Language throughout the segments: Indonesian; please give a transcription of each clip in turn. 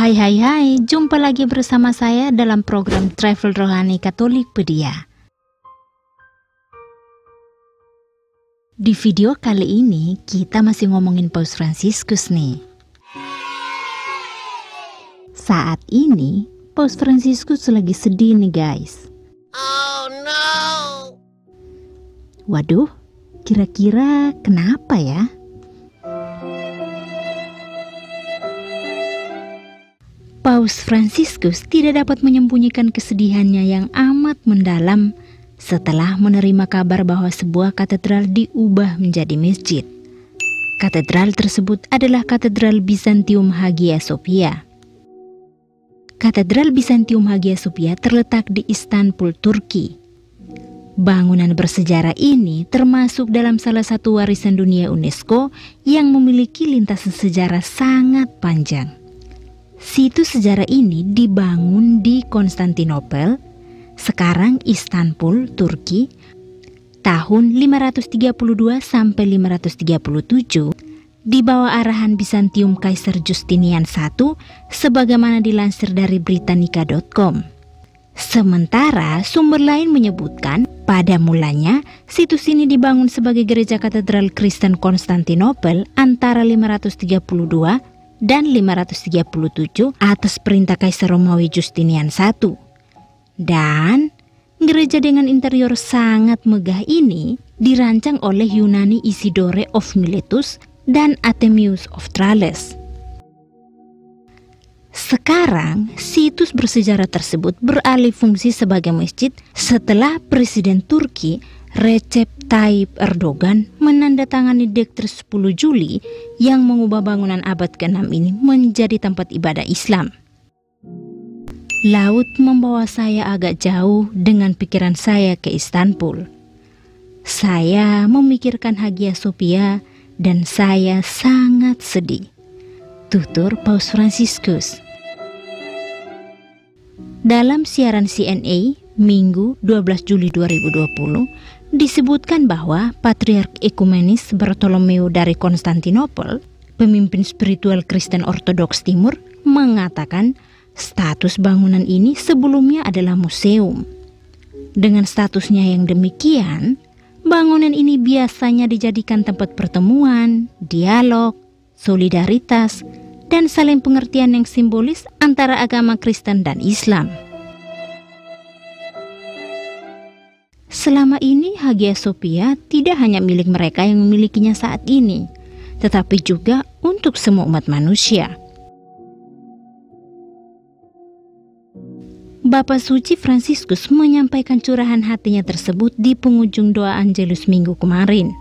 Hai hai hai, jumpa lagi bersama saya dalam program Travel Rohani Katolik Pedia. Di video kali ini kita masih ngomongin Paus Fransiskus nih. Saat ini Paus Fransiskus lagi sedih nih guys. Oh no. Waduh, kira-kira kenapa ya? Paus Fransiskus tidak dapat menyembunyikan kesedihannya yang amat mendalam setelah menerima kabar bahwa sebuah katedral diubah menjadi masjid. Katedral tersebut adalah Katedral Bizantium Hagia Sophia. Katedral Bizantium Hagia Sophia terletak di Istanbul, Turki. Bangunan bersejarah ini termasuk dalam salah satu warisan dunia UNESCO yang memiliki lintasan sejarah sangat panjang. Situs sejarah ini dibangun di Konstantinopel, sekarang Istanbul, Turki, tahun 532 sampai 537 di bawah arahan Bizantium Kaisar Justinian I sebagaimana dilansir dari Britannica.com. Sementara sumber lain menyebutkan pada mulanya situs ini dibangun sebagai gereja katedral Kristen Konstantinopel antara 532 dan 537 atas perintah Kaisar Romawi Justinian I. Dan gereja dengan interior sangat megah ini dirancang oleh Yunani Isidore of Miletus dan Artemius of Tralles. Sekarang, situs bersejarah tersebut beralih fungsi sebagai masjid setelah Presiden Turki Recep Tayyip Erdogan menandatangani Dekret 10 Juli yang mengubah bangunan abad ke-6 ini menjadi tempat ibadah Islam. Laut membawa saya agak jauh dengan pikiran saya ke Istanbul. Saya memikirkan Hagia Sophia dan saya sangat sedih. Tutur Paus Franciscus. Dalam siaran CNA Minggu 12 Juli 2020, disebutkan bahwa Patriark Ekumenis Bartolomeo dari Konstantinopel, pemimpin spiritual Kristen Ortodoks Timur, mengatakan status bangunan ini sebelumnya adalah museum. Dengan statusnya yang demikian, bangunan ini biasanya dijadikan tempat pertemuan, dialog, solidaritas, dan saling pengertian yang simbolis antara agama Kristen dan Islam. Selama ini Hagia Sophia tidak hanya milik mereka yang memilikinya saat ini, tetapi juga untuk semua umat manusia. Bapak Suci Fransiskus menyampaikan curahan hatinya tersebut di penghujung doa Angelus minggu kemarin.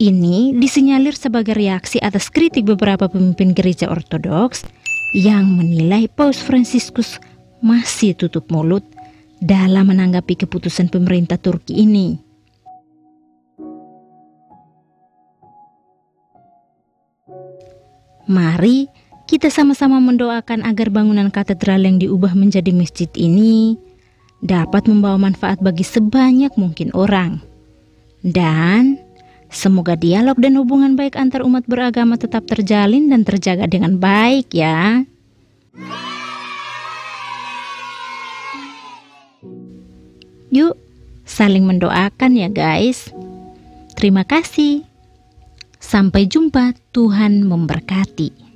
Ini disinyalir sebagai reaksi atas kritik beberapa pemimpin gereja ortodoks yang menilai Paus Fransiskus masih tutup mulut dalam menanggapi keputusan pemerintah Turki ini. Mari kita sama-sama mendoakan agar bangunan katedral yang diubah menjadi masjid ini dapat membawa manfaat bagi sebanyak mungkin orang. Dan semoga dialog dan hubungan baik antar umat beragama tetap terjalin dan terjaga dengan baik ya. Yuk, saling mendoakan ya, guys. Terima kasih. Sampai jumpa, Tuhan memberkati.